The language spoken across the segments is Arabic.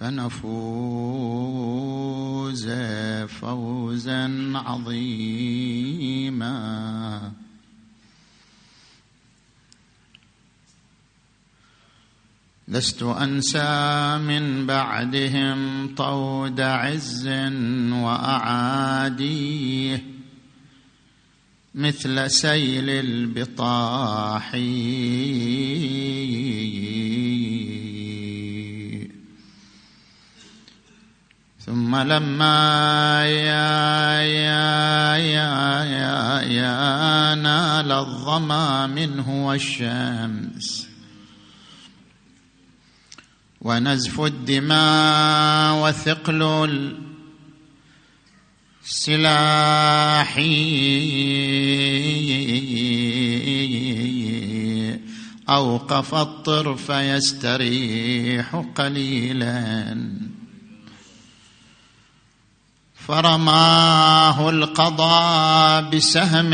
فنفوز فوزا عظيما. لست أنسى من بعدهم طود عز وأعاديه مثل سيل البطاح ثم لما يا يا يا يا, يا نال الظما منه والشمس ونزف الدماء وثقل السلاح أوقف الطرف يستريح قليلا فرماه القضاء بسهم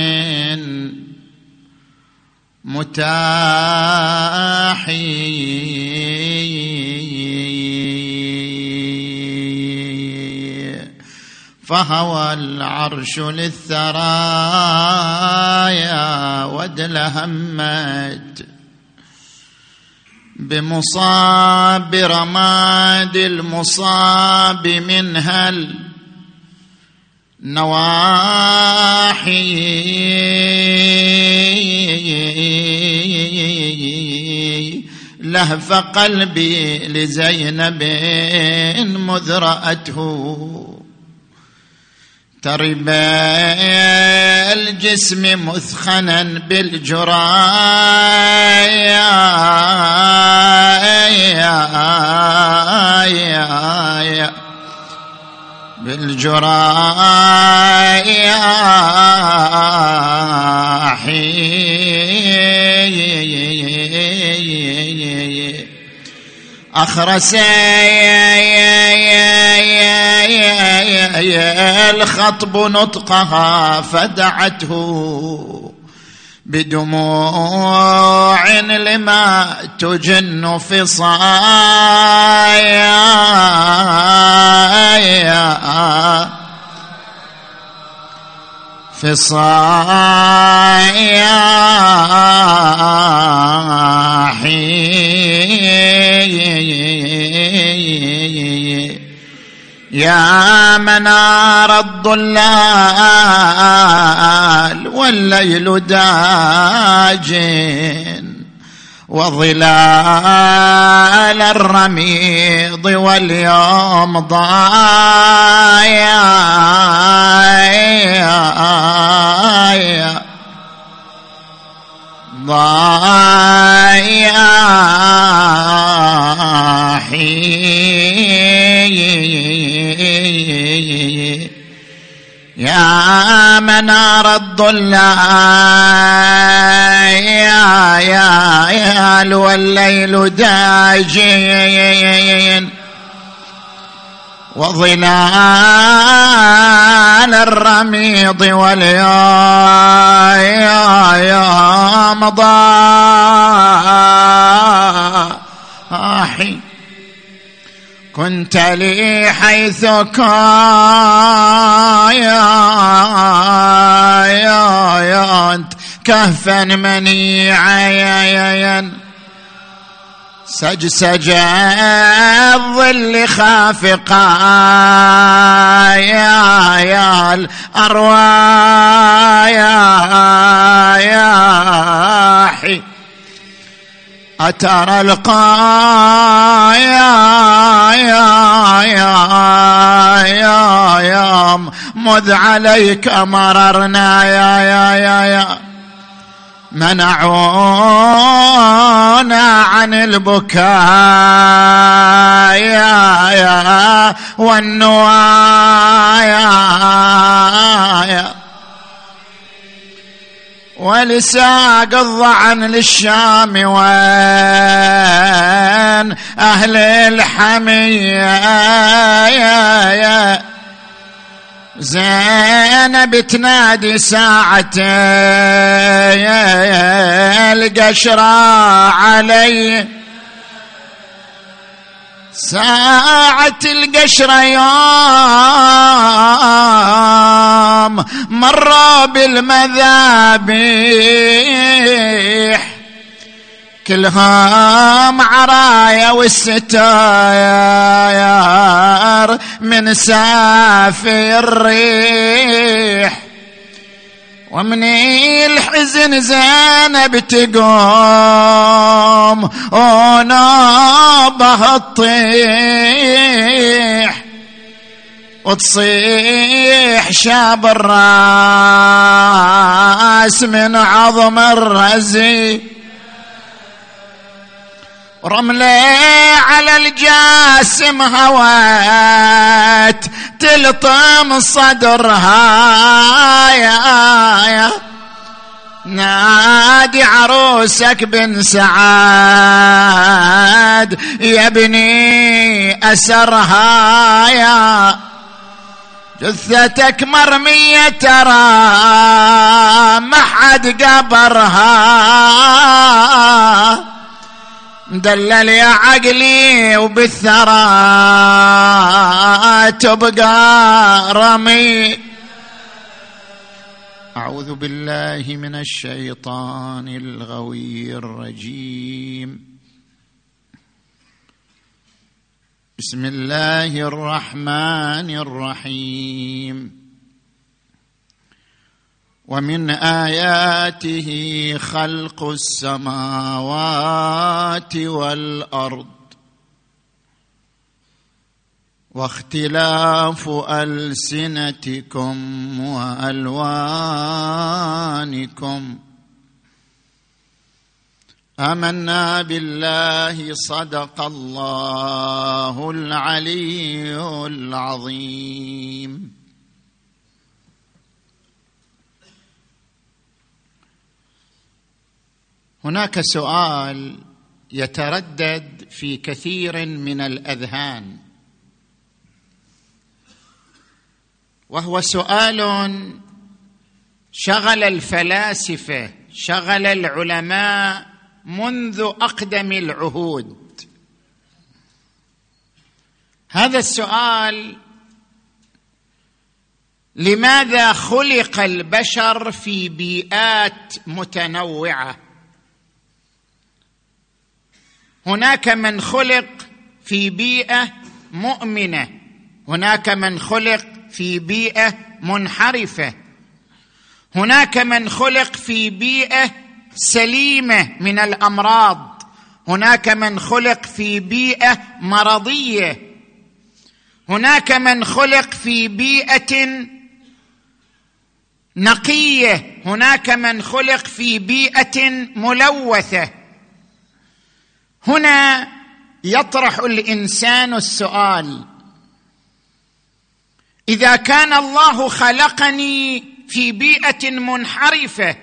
متاح فهوى العرش للثرايا ودلهمت بمصاب رماد المصاب منها النواحي لهف قلبي لزينب مذ رأته ترب الجسم مثخنا بالجرايا بالجراح أخرس الخطب نطقها فدعته بدموع لما تجن فصايا فصايا يا منار الضلال والليل داجن وظلال الرميض واليوم ضايع. ضايع يا منار الضلال يا يا يا والليل داجين وظلال الرميض واليوم ضاحي كنت لي حيث كنت كهفا منيعا. سجسج الظل خافقا يا يا الأرواح أترى القايا يا يا يا يا مذ عليك مررنا. يا يا يا يا. منعونا عن البكاء. يا يا والنوايا. ولساق الضعن للشام وين أهل الحمية. زينب تنادي ساعة القشرة علي. ساعة القشرة يوم مروا بالمذابيح. كلهم عرايا والستاير من سافي الريح. ومن الحزن زينب تقوم ونوبه الطيح وتصيح شاب الراس من عظم الرزي. رملة على الجاسم هوات تلطم صدرها. يا يا. نادي عروسك بن سعاد يا ابني أسرها. يا. جثتك مرمية ترى ما حد قبرها. مدلل يا عقلي وبالثرى تبقى رمي. أعوذ بالله من الشيطان الغوي الرجيم. بسم الله الرحمن الرحيم. ومن آياته خلق السماوات والأرض واختلاف ألسنتكم وألوانكم آمنا بالله صدق الله العلي العظيم هناك سؤال يتردد في كثير من الأذهان. وهو سؤال شغل الفلاسفة شغل العلماء منذ أقدم العهود. هذا السؤال لماذا خلق البشر في بيئات متنوعة؟ هناك من خلق في بيئة مؤمنة. هناك من خلق في بيئة منحرفة. هناك من خلق في بيئة سليمة من الأمراض. هناك من خلق في بيئة مرضية. هناك من خلق في بيئة نقية. هناك من خلق في بيئة ملوثة. هنا يطرح الإنسان السؤال. إذا كان الله خلقني في بيئة منحرفة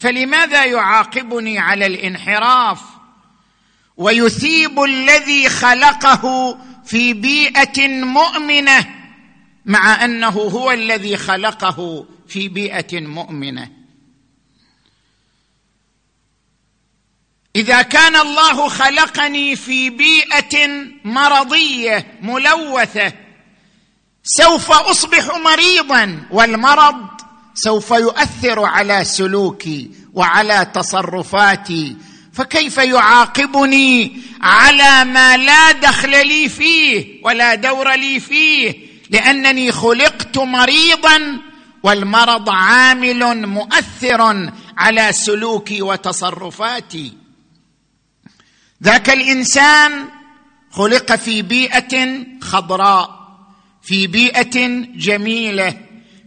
فلماذا يعاقبني على الانحراف؟ ويثيب الذي خلقه في بيئة مؤمنة مع أنه هو الذي خلقه في بيئة مؤمنة. إذا كان الله خلقني في بيئة مرضية ملوثة سوف أصبح مريضا والمرض سوف يؤثر على سلوكي وعلى تصرفاتي. فكيف يعاقبني على ما لا دخل لي فيه ولا دور لي فيه؟ لأنني خلقت مريضا والمرض عامل مؤثر على سلوكي وتصرفاتي. ذاك الإنسان خلق في بيئة خضراء في بيئة جميلة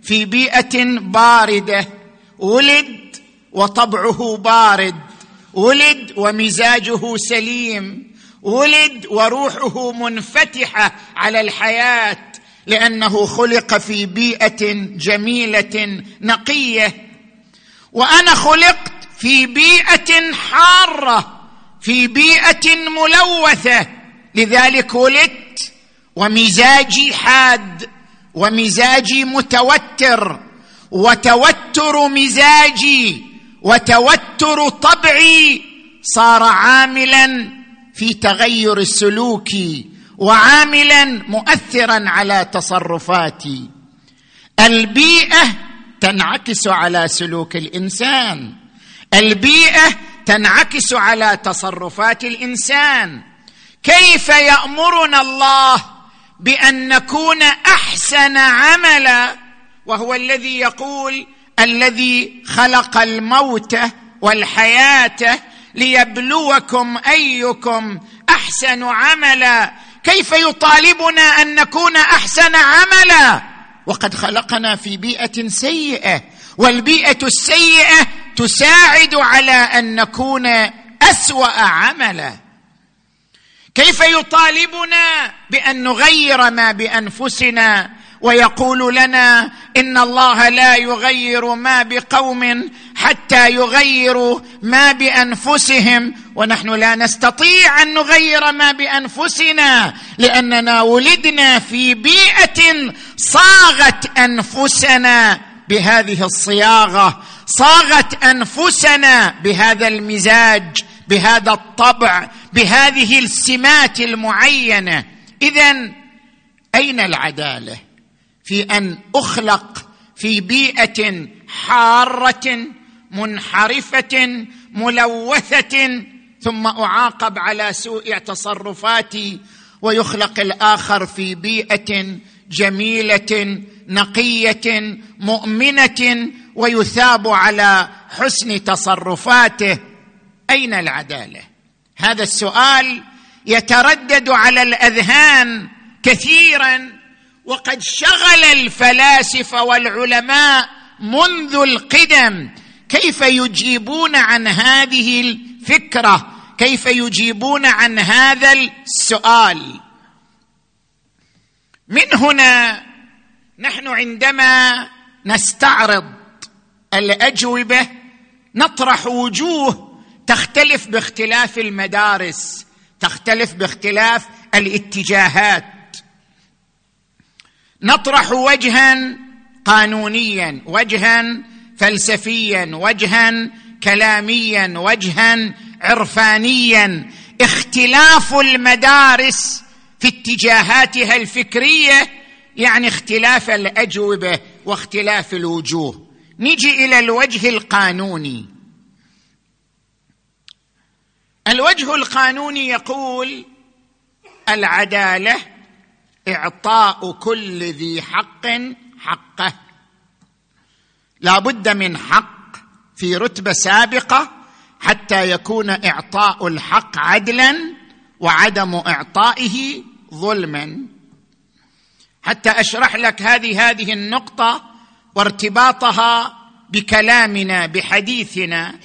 في بيئة باردة. ولد وطبعه بارد ولد ومزاجه سليم ولد وروحه منفتحة على الحياة لأنه خلق في بيئة جميلة نقية. وأنا خلقت في بيئة حارة. في بيئة ملوثة. لذلك ولدت ومزاجي حاد ومزاجي متوتر وتوتر مزاجي وتوتر طبعي. صار عاملا في تغير سلوكي وعاملا مؤثرا على تصرفاتي. البيئة تنعكس على سلوك الإنسان. البيئة تنعكس على تصرفات الإنسان. كيف يأمرنا الله بأن نكون أحسن عملا؟ وهو الذي يقول الذي خلق الموت والحياة ليبلوكم أيكم أحسن عملا. كيف يطالبنا أن نكون أحسن عملا؟ وقد خلقنا في بيئة سيئة والبيئة السيئة تساعد على أن نكون أسوأ عملا. كيف يطالبنا بأن نغير ما بأنفسنا ويقول لنا إن الله لا يغير ما بقوم حتى يغيروا ما بأنفسهم ونحن لا نستطيع أن نغير ما بأنفسنا لأننا ولدنا في بيئة صاغت أنفسنا بهذه الصياغة. صاغت أنفسنا بهذا المزاج بهذا الطبع بهذه السمات المعينة. اذا أين العدالة؟ في أن أخلق في بيئة حارة منحرفة ملوثة ثم أعاقب على سوء تصرفاتي ويخلق الآخر في بيئة جميلة نقية مؤمنة ويثاب على حسن تصرفاته. أين العدالة؟ هذا السؤال يتردد على الأذهان كثيرا وقد شغل الفلاسفه والعلماء منذ القدم كيف يجيبون عن هذه الفكرة كيف يجيبون عن هذا السؤال. من هنا نحن عندما نستعرض الأجوبة نطرح وجوه تختلف باختلاف المدارس تختلف باختلاف الاتجاهات. نطرح وجها قانونيا وجها فلسفيا وجها كلاميا وجها عرفانيا. اختلاف المدارس في اتجاهاتها الفكرية يعني اختلاف الأجوبة واختلاف الوجوه. نجي إلى الوجه القانوني. الوجه القانوني يقول العدالة إعطاء كل ذي حق حقه. لا بد من حق في رتبة سابقة حتى يكون إعطاء الحق عدلا وعدم إعطائه ظلما. حتى أشرح لك هذه هذه النقطة وارتباطها بكلامنا بحديثنا.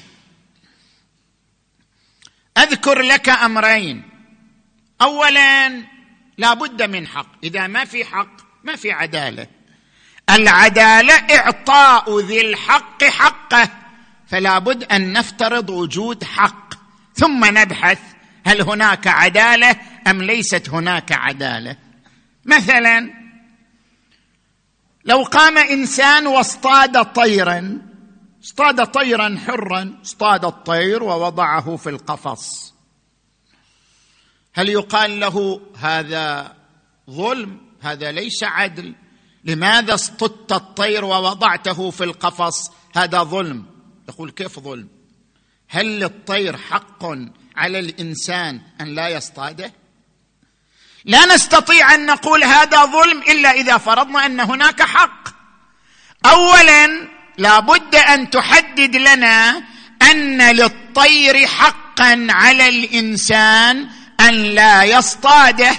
أذكر لك أمرين. اولا لا بد من حق. إذا ما في حق ما في عدالة. العدالة إعطاء ذي الحق حقه فلا بد أن نفترض وجود حق. ثم نبحث هل هناك عدالة أم ليست هناك عدالة؟ مثلا لو قام إنسان واصطاد طيرا اصطاد طيرا حرا اصطاد الطير ووضعه في القفص. هل يقال له هذا ظلم؟ هذا ليس عدل. لماذا اصطدت الطير ووضعته في القفص؟ هذا ظلم. يقول كيف ظلم؟ هل للطير حق على الإنسان أن لا يصطاده؟ لا نستطيع أن نقول هذا ظلم إلا إذا فرضنا أن هناك حق. اولا لابد أن تحدد لنا أن للطير حقا على الإنسان أن لا يصطاده.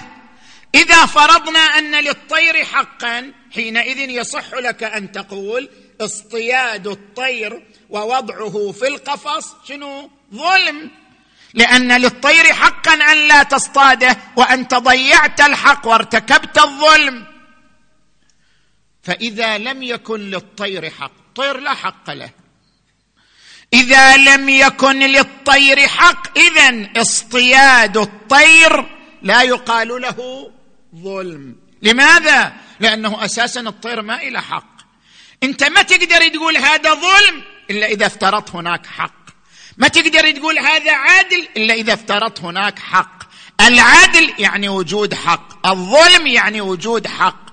إذا فرضنا أن للطير حقا حينئذ يصح لك أن تقول اصطياد الطير ووضعه في القفص. شنو؟ ظلم. لأن للطير حقا أن لا تصطاده وانت ضيعت الحق وارتكبت الظلم. فإذا لم يكن للطير حق الطير لا حق له. إذا لم يكن للطير حق اذا اصطياد الطير لا يقال له ظلم. لماذا؟ لأنه أساسا الطير ما إلى حق. أنت ما تقدر تقول هذا ظلم إلا إذا افترضت هناك حق. ما تقدر تقول هذا عادل إلا إذا افترضت هناك حق. العدل يعني وجود حق الظلم يعني وجود حق.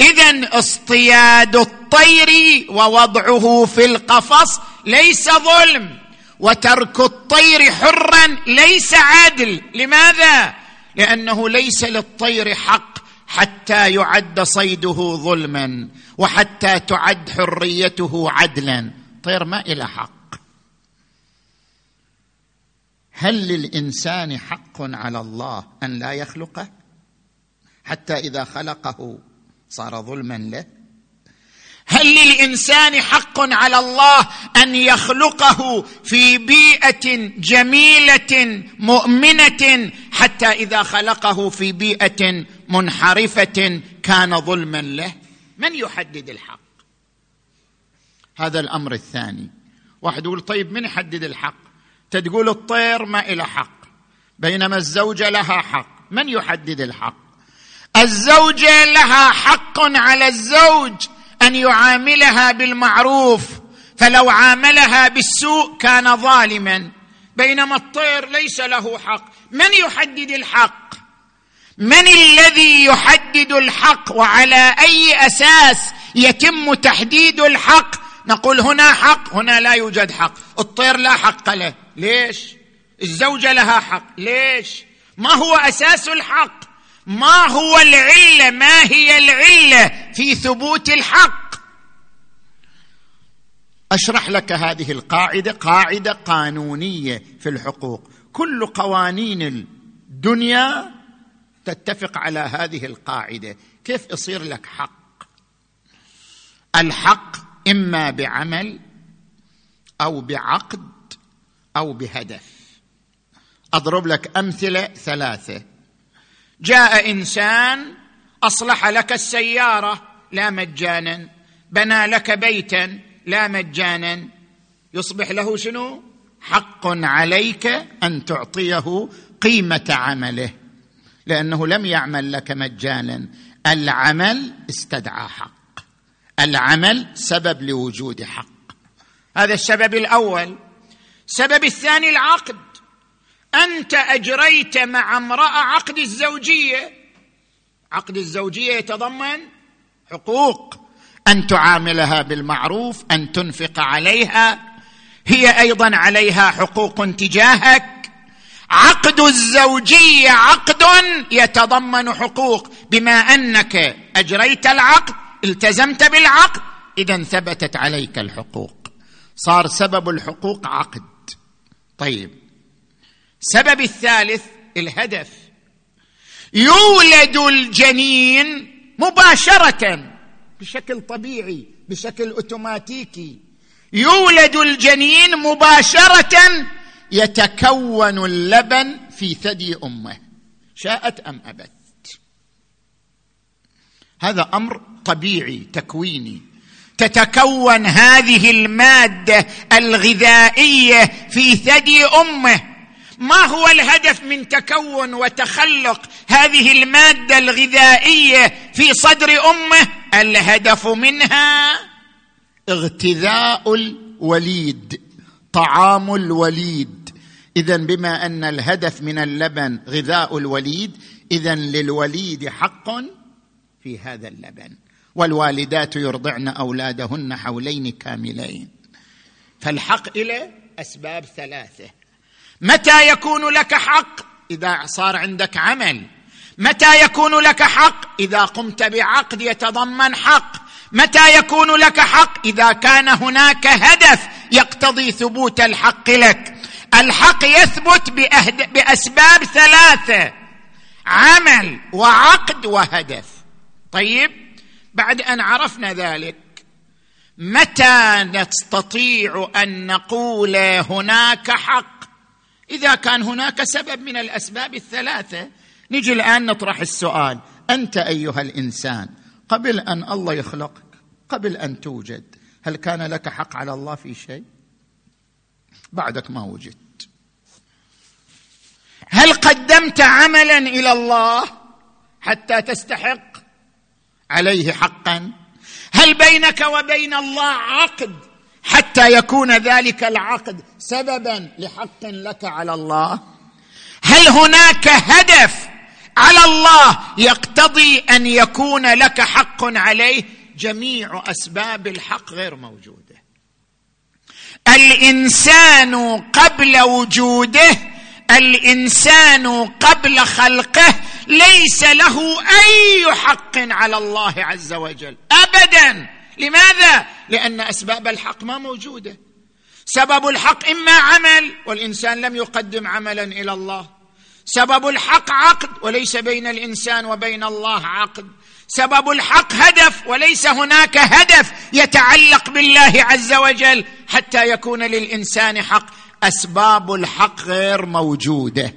اذا اصطياد الطير ووضعه في القفص ليس ظلم وترك الطير حرا ليس عدل لماذا؟ لأنه ليس للطير حق حتى يعد صيده ظلما وحتى تعد حريته عدلا. طير ما إلى حق. هل للإنسان حق على الله أن لا يخلقه؟ حتى إذا خلقه صار ظلما له. هل للإنسان حق على الله أن يخلقه في بيئة جميلة مؤمنة حتى إذا خلقه في بيئة منحرفة كان ظلما له؟ من يحدد الحق؟ هذا الأمر الثاني. واحد يقول طيب من يحدد الحق؟ تقول الطير ما إلى حق بينما الزوجة لها حق. من يحدد الحق؟ الزوجة لها حق على الزوج أن يعاملها بالمعروف فلو عاملها بالسوء كان ظالما. بينما الطير ليس له حق. من يحدد الحق؟ من الذي يحدد الحق وعلى أي أساس يتم تحديد الحق؟ نقول هنا حق هنا لا يوجد حق. الطير لا حق له. ليش؟ الزوجة لها حق. ليش؟ ما هو أساس الحق. ما هو العلة؟ ما هي العلة في ثبوت الحق؟ أشرح لك هذه القاعدة قاعدة قانونية في الحقوق. كل قوانين الدنيا تتفق على هذه القاعدة. كيف يصير لك حق؟ الحق إما بعمل أو بعقد أو بهدف. أضرب لك أمثلة ثلاثة. جاء إنسان أصلح لك السيارة لا مجانا بنى لك بيتا لا مجانا. يصبح له شنو؟ حق عليك أن تعطيه قيمة عمله لأنه لم يعمل لك مجانا. العمل استدعى حق. العمل سبب لوجود حق. هذا السبب الأول. السبب الثاني العقد. أنت أجريت مع امرأة عقد الزوجية. عقد الزوجية يتضمن حقوق. أن تعاملها بالمعروف أن تنفق عليها. هي أيضا عليها حقوق تجاهك. عقد الزوجية عقد يتضمن حقوق. بما أنك أجريت العقد التزمت بالعقد اذا ثبتت عليك الحقوق. صار سبب الحقوق عقد. طيب. السبب الثالث الهدف. يولد الجنين مباشرة بشكل طبيعي بشكل أوتوماتيكي. يولد الجنين مباشرة يتكون اللبن في ثدي أمه. شاءت أم أبت؟ هذا أمر طبيعي تكويني. تتكون هذه المادة الغذائية في ثدي أمه. ما هو الهدف من تكون وتخلق هذه المادة الغذائية في صدر أمه؟ الهدف منها اغتذاء الوليد طعام الوليد. اذا بما أن الهدف من اللبن غذاء الوليد اذا للوليد حق في هذا اللبن. والوالدات يرضعن أولادهن حولين كاملين. فالحق إلى أسباب ثلاثة. متى يكون لك حق؟ إذا صار عندك عمل. متى يكون لك حق؟ إذا قمت بعقد يتضمن حق. متى يكون لك حق؟ إذا كان هناك هدف يقتضي ثبوت الحق لك. الحق يثبت بأهد... بأسباب ثلاثة عمل وعقد وهدف. طيب؟ بعد أن عرفنا ذلك متى نستطيع أن نقول هناك حق؟ إذا كان هناك سبب من الأسباب الثلاثة نجي الآن نطرح السؤال أنت أيها الإنسان قبل أن الله يخلقك قبل أن توجد هل كان لك حق على الله في شيء؟ بعدك ما وجدت. هل قدمت عملا إلى الله حتى تستحق؟ عليه حقا. هل بينك وبين الله عقد حتى يكون ذلك العقد سببا لحق لك على الله؟ هل هناك هدف على الله يقتضي أن يكون لك حق عليه؟ جميع أسباب الحق غير موجودة. الإنسان قبل وجوده الإنسان قبل خلقه ليس له أي حق على الله عز وجل. ابدا. لماذا؟ لأن أسباب الحق ما موجودة. سبب الحق إما عمل والإنسان لم يقدم عملا إلى الله. سبب الحق عقد وليس بين الإنسان وبين الله عقد. سبب الحق هدف وليس هناك هدف يتعلق بالله عز وجل حتى يكون للإنسان حق. أسباب الحق غير موجودة.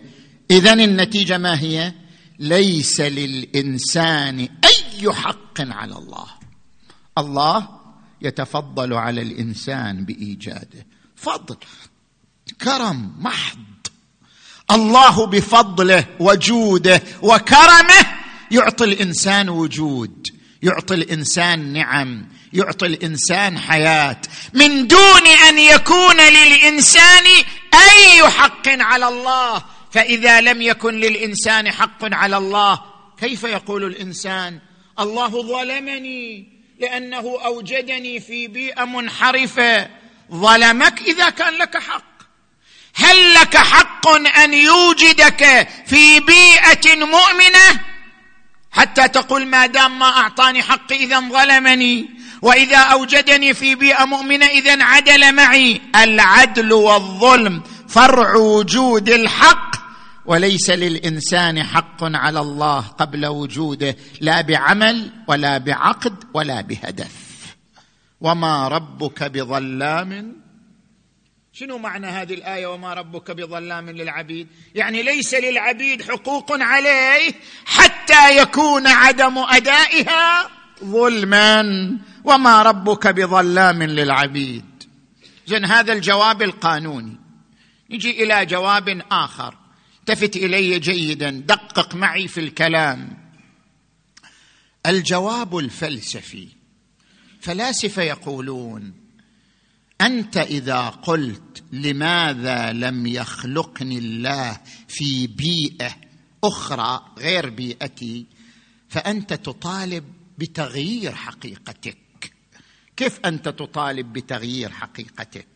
اذا النتيجة ما هي؟ ليس للإنسان أي حق على الله. الله يتفضل على الإنسان بإيجاده. فضل كرم محض. الله بفضله وجوده وكرمه يعطي الإنسان وجود يعطي الإنسان نعم. يعطي الإنسان حياة. من دون أن يكون للإنسان أي حق على الله فإذا لم يكن للإنسان حق على الله كيف يقول الإنسان؟ الله ظلمني لأنه أوجدني في بيئة منحرفة. ظلمك إذا كان لك حق. هل لك حق أن يوجدك في بيئة مؤمنة؟ حتى تقول ما دام ما أعطاني حقي إذا ظلمني. وإذا أوجدني في بيئة مؤمنة إذا عدل معي العدل والظلم. فرع وجود الحق وليس للإنسان حق على الله قبل وجوده لا بعمل ولا بعقد ولا بهدف. وما ربك بظلام. شنو معنى هذه الآية؟ وما ربك بظلام للعبيد. يعني ليس للعبيد حقوق عليه حتى يكون عدم أدائها ظلما وما ربك بظلام للعبيد. زين هذا الجواب القانوني. نجي إلى جواب آخر. التفت الي جيدا. دقق معي في الكلام. الجواب الفلسفي. فلاسفة يقولون أنت إذا قلت لماذا لم يخلقني الله في بيئة أخرى غير بيئتي فأنت تطالب بتغيير حقيقتك. كيف أنت تطالب بتغيير حقيقتك؟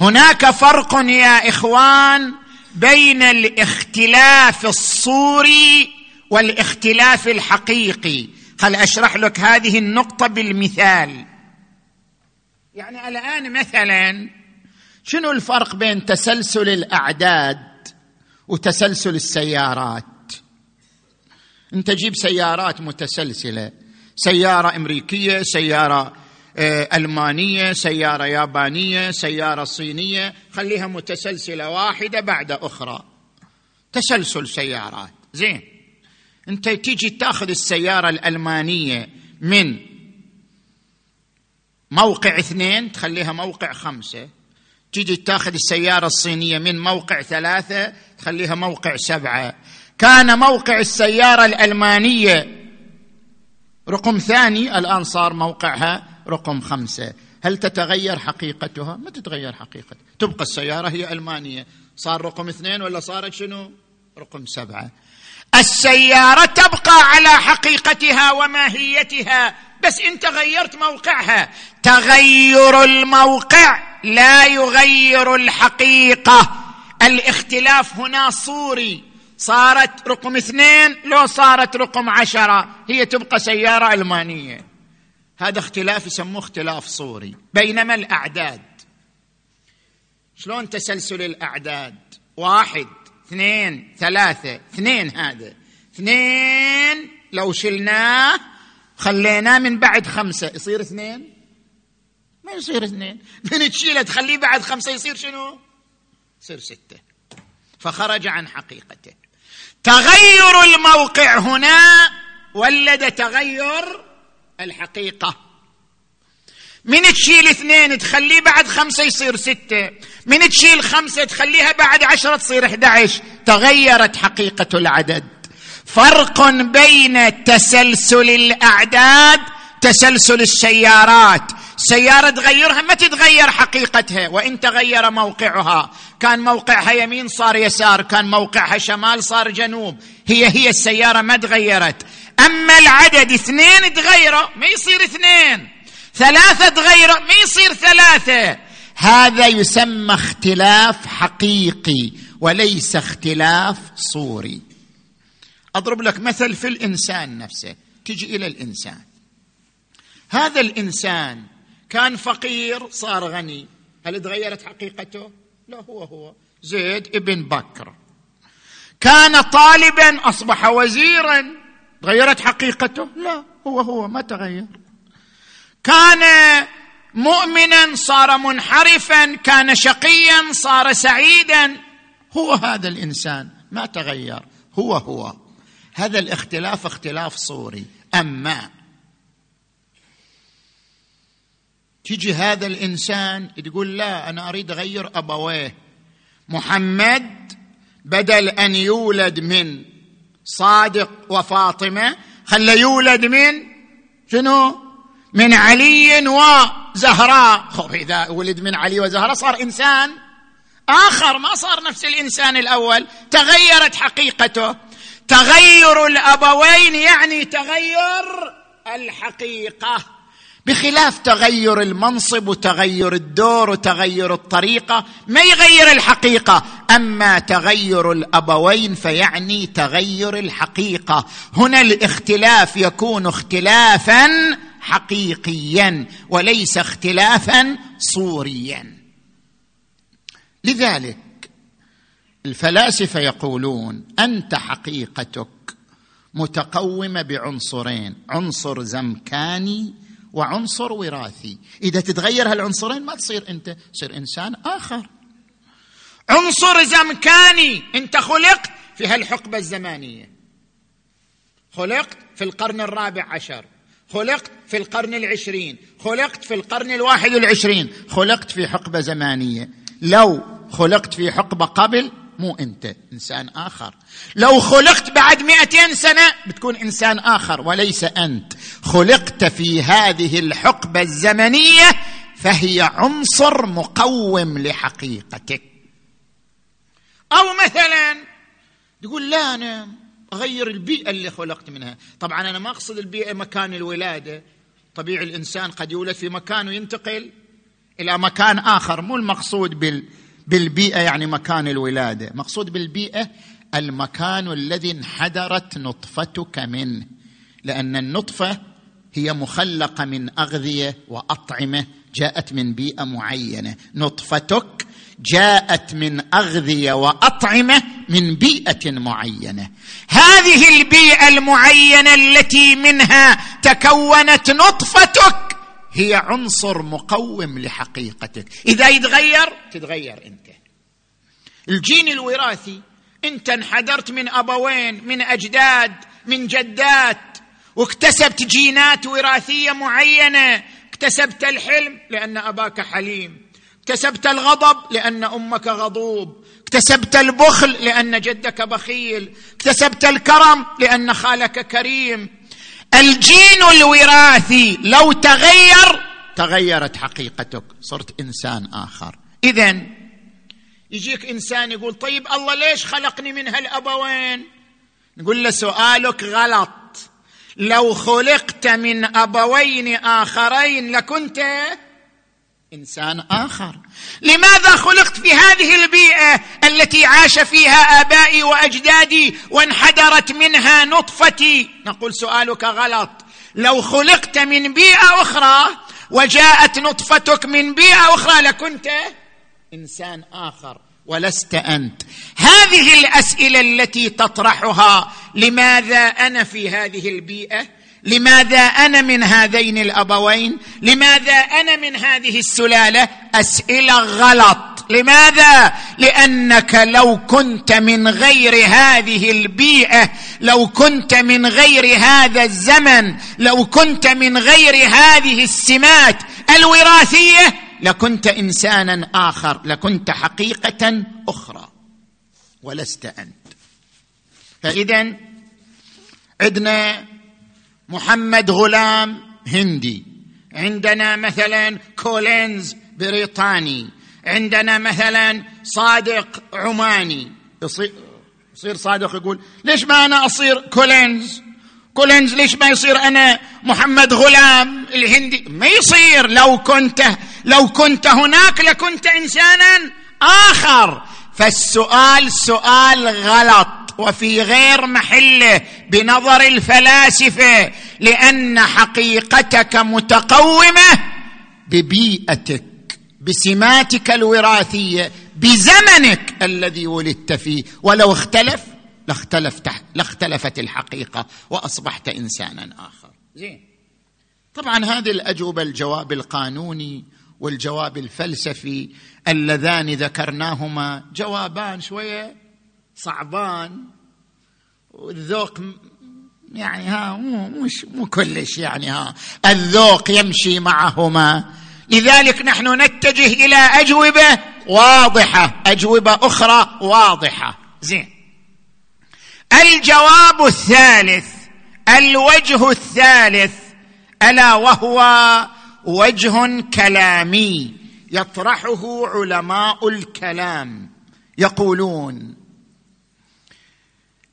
هناك فرق يا إخوان بين الاختلاف الصوري والاختلاف الحقيقي. خل أشرح لك هذه النقطة بالمثال؟ يعني الآن مثلا شنو الفرق بين تسلسل الأعداد وتسلسل السيارات؟ انت جيب سيارات متسلسلة. سيارة أمريكية سيارة آه، ألمانية سيارة يابانية سيارة صينية. خليها متسلسلة واحدة بعد أخرى. تسلسل سيارات. زين. انت تيجي تاخذ السيارة الألمانية من موقع اثنين تخليها موقع خمسة. تيجي تاخذ السيارة الصينية من موقع ثلاثة تخليها موقع سبعة. كان موقع السيارة الألمانية. رقم ثاني الآن صار موقعها رقم خمسة. هل تتغير حقيقتها؟ ما تتغير حقيقتها تبقى السيارة هي ألمانية. صار رقم اثنين ولا صارت شنو؟ رقم سبعة. السيارة تبقى على حقيقتها وماهيتها. بس انت غيرت موقعها. تغير الموقع لا يغير الحقيقة. الاختلاف هنا صوري. صارت رقم اثنين لو صارت رقم عشرة هي تبقى سيارة ألمانية. هذا اختلاف يسموه اختلاف صوري بينما الأعداد. شلون تسلسل الأعداد؟ واحد اثنين ثلاثة اثنين هذا. اثنين لو شلناه خليناه من بعد خمسة يصير اثنين؟ ما يصير اثنين. من تشيله تخليه بعد خمسة يصير شنو؟ يصير ستة. فخرج عن حقيقته. تغير الموقع هنا ولد تغير الحقيقة. من تشيل اثنين تخليه بعد خمسة يصير ستة. من تشيل خمسة تخليها بعد عشرة تصير 11 تغيرت حقيقة العدد. فرق بين تسلسل الأعداد تسلسل السيارات. سيارة تغيرها ما تتغير حقيقتها. وإن تغير موقعها كان موقعها يمين صار يسار كان موقعها شمال صار جنوب. هي هي السيارة ما تغيرت. أما العدد اثنين تغيره ما يصير اثنين. ثلاثة تغيره ما يصير ثلاثة. هذا يسمى اختلاف حقيقي وليس اختلاف صوري. أضرب لك مثل في الإنسان نفسه. تجي إلى الإنسان. هذا الإنسان كان فقير صار غني. هل تغيرت حقيقته؟ لا هو هو. زيد ابن بكر. كان طالبا أصبح وزيرا. تغيرت حقيقته؟ لا هو هو ما تغير. كان مؤمنا صار منحرفا كان شقيا صار سعيدا. هو هذا الإنسان ما تغير. هو هو. هذا الاختلاف اختلاف صوري. أما تيجي هذا الإنسان تقول لا أنا أريد أغير ابويه محمد بدل أن يولد من صادق وفاطمة خلى يولد من شنو؟ من علي وزهراء. إذا ولد من علي وزهراء صار إنسان آخر ما صار نفس الإنسان الأول. تغيرت حقيقته. تغير الأبوين يعني تغير الحقيقة. بخلاف تغير المنصب وتغير الدور وتغير الطريقة ما يغير الحقيقة. أما تغير الأبوين فيعني تغير الحقيقة. هنا الاختلاف يكون اختلافا حقيقيا وليس اختلافا صوريا. لذلك الفلاسفة يقولون أنت حقيقتك متقومة بعنصرين عنصر زمكاني وعنصر وراثي. إذا تتغير هالعنصرين ما تصير أنت تصير إنسان آخر. عنصر زمكاني. أنت خلقت في هالحقبة الزمانية. خلقت في القرن الرابع عشر. خلقت في القرن العشرين. خلقت في القرن الواحد والعشرين. خلقت في حقبة زمانية. لو خلقت في حقبة قبل مو انت انسان آخر. لو خلقت بعد مئتين سنة بتكون انسان آخر وليس أنت. خلقت في هذه الحقبة الزمنية فهي عنصر مقوم لحقيقتك. أو مثلا تقول لا أنا أغير البيئة اللي خلقت منها. طبعا أنا ما أقصد البيئة مكان الولادة. طبيعي الإنسان قد يولد في مكان وينتقل إلى مكان آخر مو المقصود بال بالبيئة يعني مكان الولادة. مقصود بالبيئة المكان الذي انحدرت نطفتك منه. لأن النطفة هي مخلقة من أغذية وأطعمة جاءت من بيئة معينة. نطفتك جاءت من أغذية وأطعمة من بيئة معينة. هذه البيئة المعينة التي منها تكونت نطفتك هي عنصر مقوم لحقيقتك. إذا يتغير تتغير أنت. الجين الوراثي أنت انحدرت من أبوين من أجداد من جدات واكتسبت جينات وراثية معينة. اكتسبت الحلم لأن أباك حليم. اكتسبت الغضب لأن أمك غضوب. اكتسبت البخل لأن جدك بخيل. اكتسبت الكرم لأن خالك كريم. الجين الوراثي لو تغير تغيرت حقيقتك صرت إنسان آخر. اذا يجيك إنسان يقول طيب الله ليش خلقني من هالأبوين؟ نقول له سؤالك غلط. لو خلقت من أبوين آخرين لكنت إنسان آخر. لماذا خلقت في هذه البيئة التي عاش فيها آبائي وأجدادي وانحدرت منها نطفتي؟ نقول سؤالك غلط. لو خلقت من بيئة أخرى وجاءت نطفتك من بيئة أخرى لكنت إنسان آخر ولست أنت. هذه الأسئلة التي تطرحها لماذا أنا في هذه البيئة؟ لماذا أنا من هذين الأبوين؟ لماذا أنا من هذه السلالة؟ أسئلة غلط. لماذا؟ لأنك لو كنت من غير هذه البيئة لو كنت من غير هذا الزمن لو كنت من غير هذه السمات الوراثية لكنت إنسانا آخر لكنت حقيقة أخرى. ولست أنت. فاذا عندنا محمد غلام هندي. عندنا مثلا كولينز بريطاني. عندنا مثلا صادق عماني. يصير صادق يقول ليش ما أنا أصير كولينز؟ كولينز ليش ما يصير أنا محمد غلام الهندي؟ ما يصير. لو كنت لو كنت هناك لكنت انسانا آخر. فالسؤال سؤال غلط. وفي غير محله بنظر الفلاسفة لأن حقيقتك متقومة ببيئتك بسماتك الوراثية بزمنك الذي ولدت فيه. ولو اختلف لاختلفت لاختلفت الحقيقة وأصبحت إنسانا آخر. زين. طبعا هذه الأجوبة الجواب القانوني والجواب الفلسفي اللذان ذكرناهما جوابان شوية صعبان والذوق يعني ها مو مش مو كلش يعني ها الذوق يمشي معهما. لذلك نحن نتجه إلى أجوبة واضحة أجوبة أخرى واضحة. زين. الجواب الثالث الوجه الثالث ألا وهو وجه كلامي يطرحه علماء الكلام. يقولون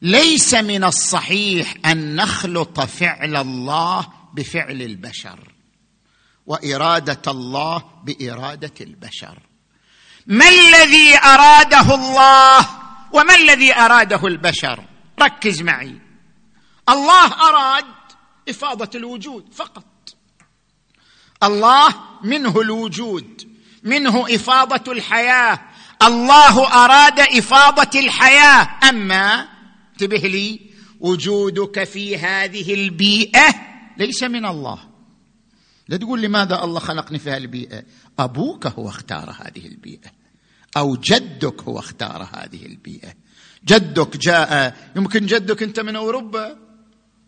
ليس من الصحيح أن نخلط فعل الله بفعل البشر وإرادة الله بإرادة البشر. ما الذي أراده الله وما الذي أراده البشر؟ ركز معي. الله أراد إفاضة الوجود فقط. الله منه الوجود منه إفاضة الحياة. الله أراد إفاضة الحياة. أما انتبه لي وجودك في هذه البيئة ليس من الله. لا تقول لماذا الله خلقني في هذه البيئه أبوك هو اختار هذه البيئة أو جدك هو اختار هذه البيئة. جدك جاء يمكن جدك أنت من أوروبا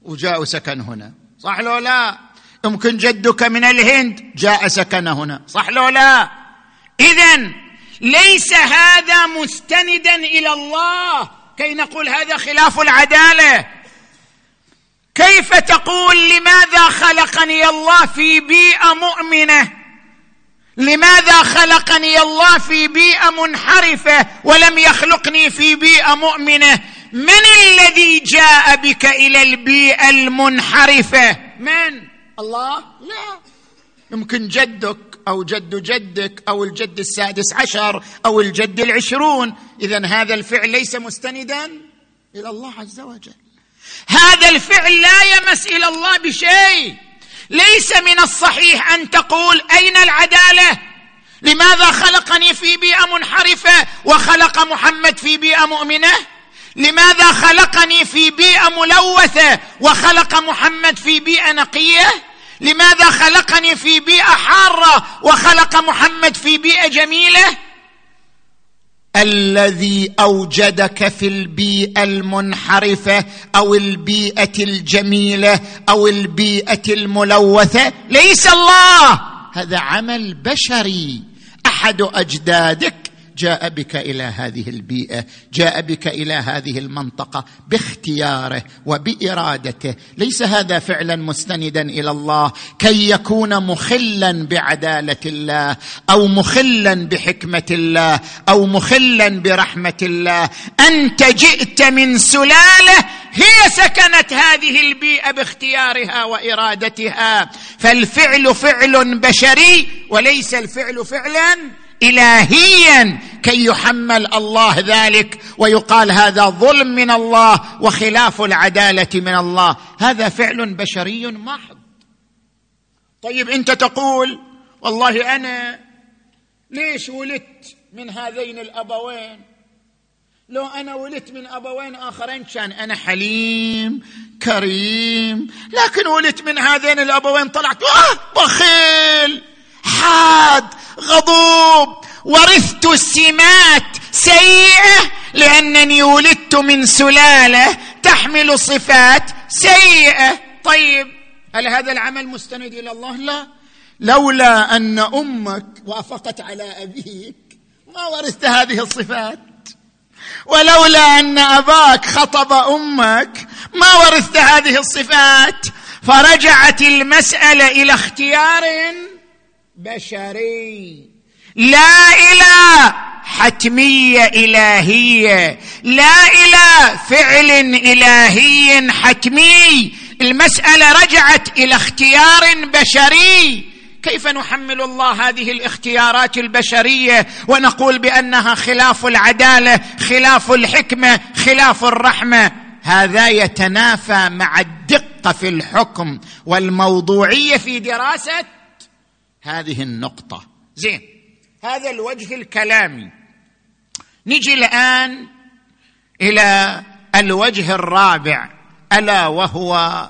وجاء وسكن هنا. صح لو لا؟ يمكن جدك من الهند جاء سكن هنا. صح لو لا؟ اذا ليس هذا مستندا إلى الله. كي نقول هذا خلاف العدالة. كيف تقول لماذا خلقني الله في بيئة مؤمنة؟ لماذا خلقني الله في بيئة منحرفة ولم يخلقني في بيئة مؤمنة؟ من الذي جاء بك إلى البيئة المنحرفة؟ من؟ الله؟ لا. يمكن جدك. أو جد جدك أو الجد السادس عشر أو الجد العشرون. اذا هذا الفعل ليس مستندا إلى الله عز وجل. هذا الفعل لا يمس إلى الله بشيء. ليس من الصحيح أن تقول أين العدالة؟ لماذا خلقني في بيئة منحرفة وخلق محمد في بيئة مؤمنة؟ لماذا خلقني في بيئة ملوثة وخلق محمد في بيئة نقية؟ لماذا خلقني في بيئة حارة وخلق محمد في بيئة جميلة؟ الذي أوجدك في البيئة المنحرفة أو البيئة الجميلة أو البيئة الملوثة؟ ليس الله! هذا عمل بشري. أحد أجدادك جاء بك إلى هذه البيئة جاء بك إلى هذه المنطقة باختياره وبإرادته. ليس هذا فعلا مستندا إلى الله. كي يكون مخلا بعدالة الله أو مخلا بحكمة الله أو مخلا برحمة الله. أنت جئت من سلالة هي سكنت هذه البيئة باختيارها وإرادتها. فالفعل فعل بشري وليس الفعل فعلا الهيا كي يحمل الله ذلك ويقال هذا ظلم من الله وخلاف العدالة من الله. هذا فعل بشري محض. طيب أنت تقول والله أنا ليش ولدت من هذين الأبوين؟ لو أنا ولدت من أبوين آخرين كان أنا حليم كريم لكن ولدت من هذين الأبوين طلعت آه! بخيل! حاد غضوب. ورثت سمات سيئة لأنني ولدت من سلالة تحمل صفات سيئة. طيب هل هذا العمل مستند إلى الله؟ لا. لولا أن أمك وافقت على أبيك ما ورثت هذه الصفات. ولولا أن أباك خطب أمك ما ورثت هذه الصفات. فرجعت المسألة إلى اختيار بشري لا إلى حتمية إلهية. لا إلى فعل إلهي حتمي. المسألة رجعت إلى اختيار بشري. كيف نحمل الله هذه الاختيارات البشرية ونقول بأنها خلاف العدالة خلاف الحكمة خلاف الرحمة؟ هذا يتنافى مع الدقة في الحكم والموضوعية في دراسة هذه النقطة. زين. هذا الوجه الكلامي. نجي الآن إلى الوجه الرابع. ألا وهو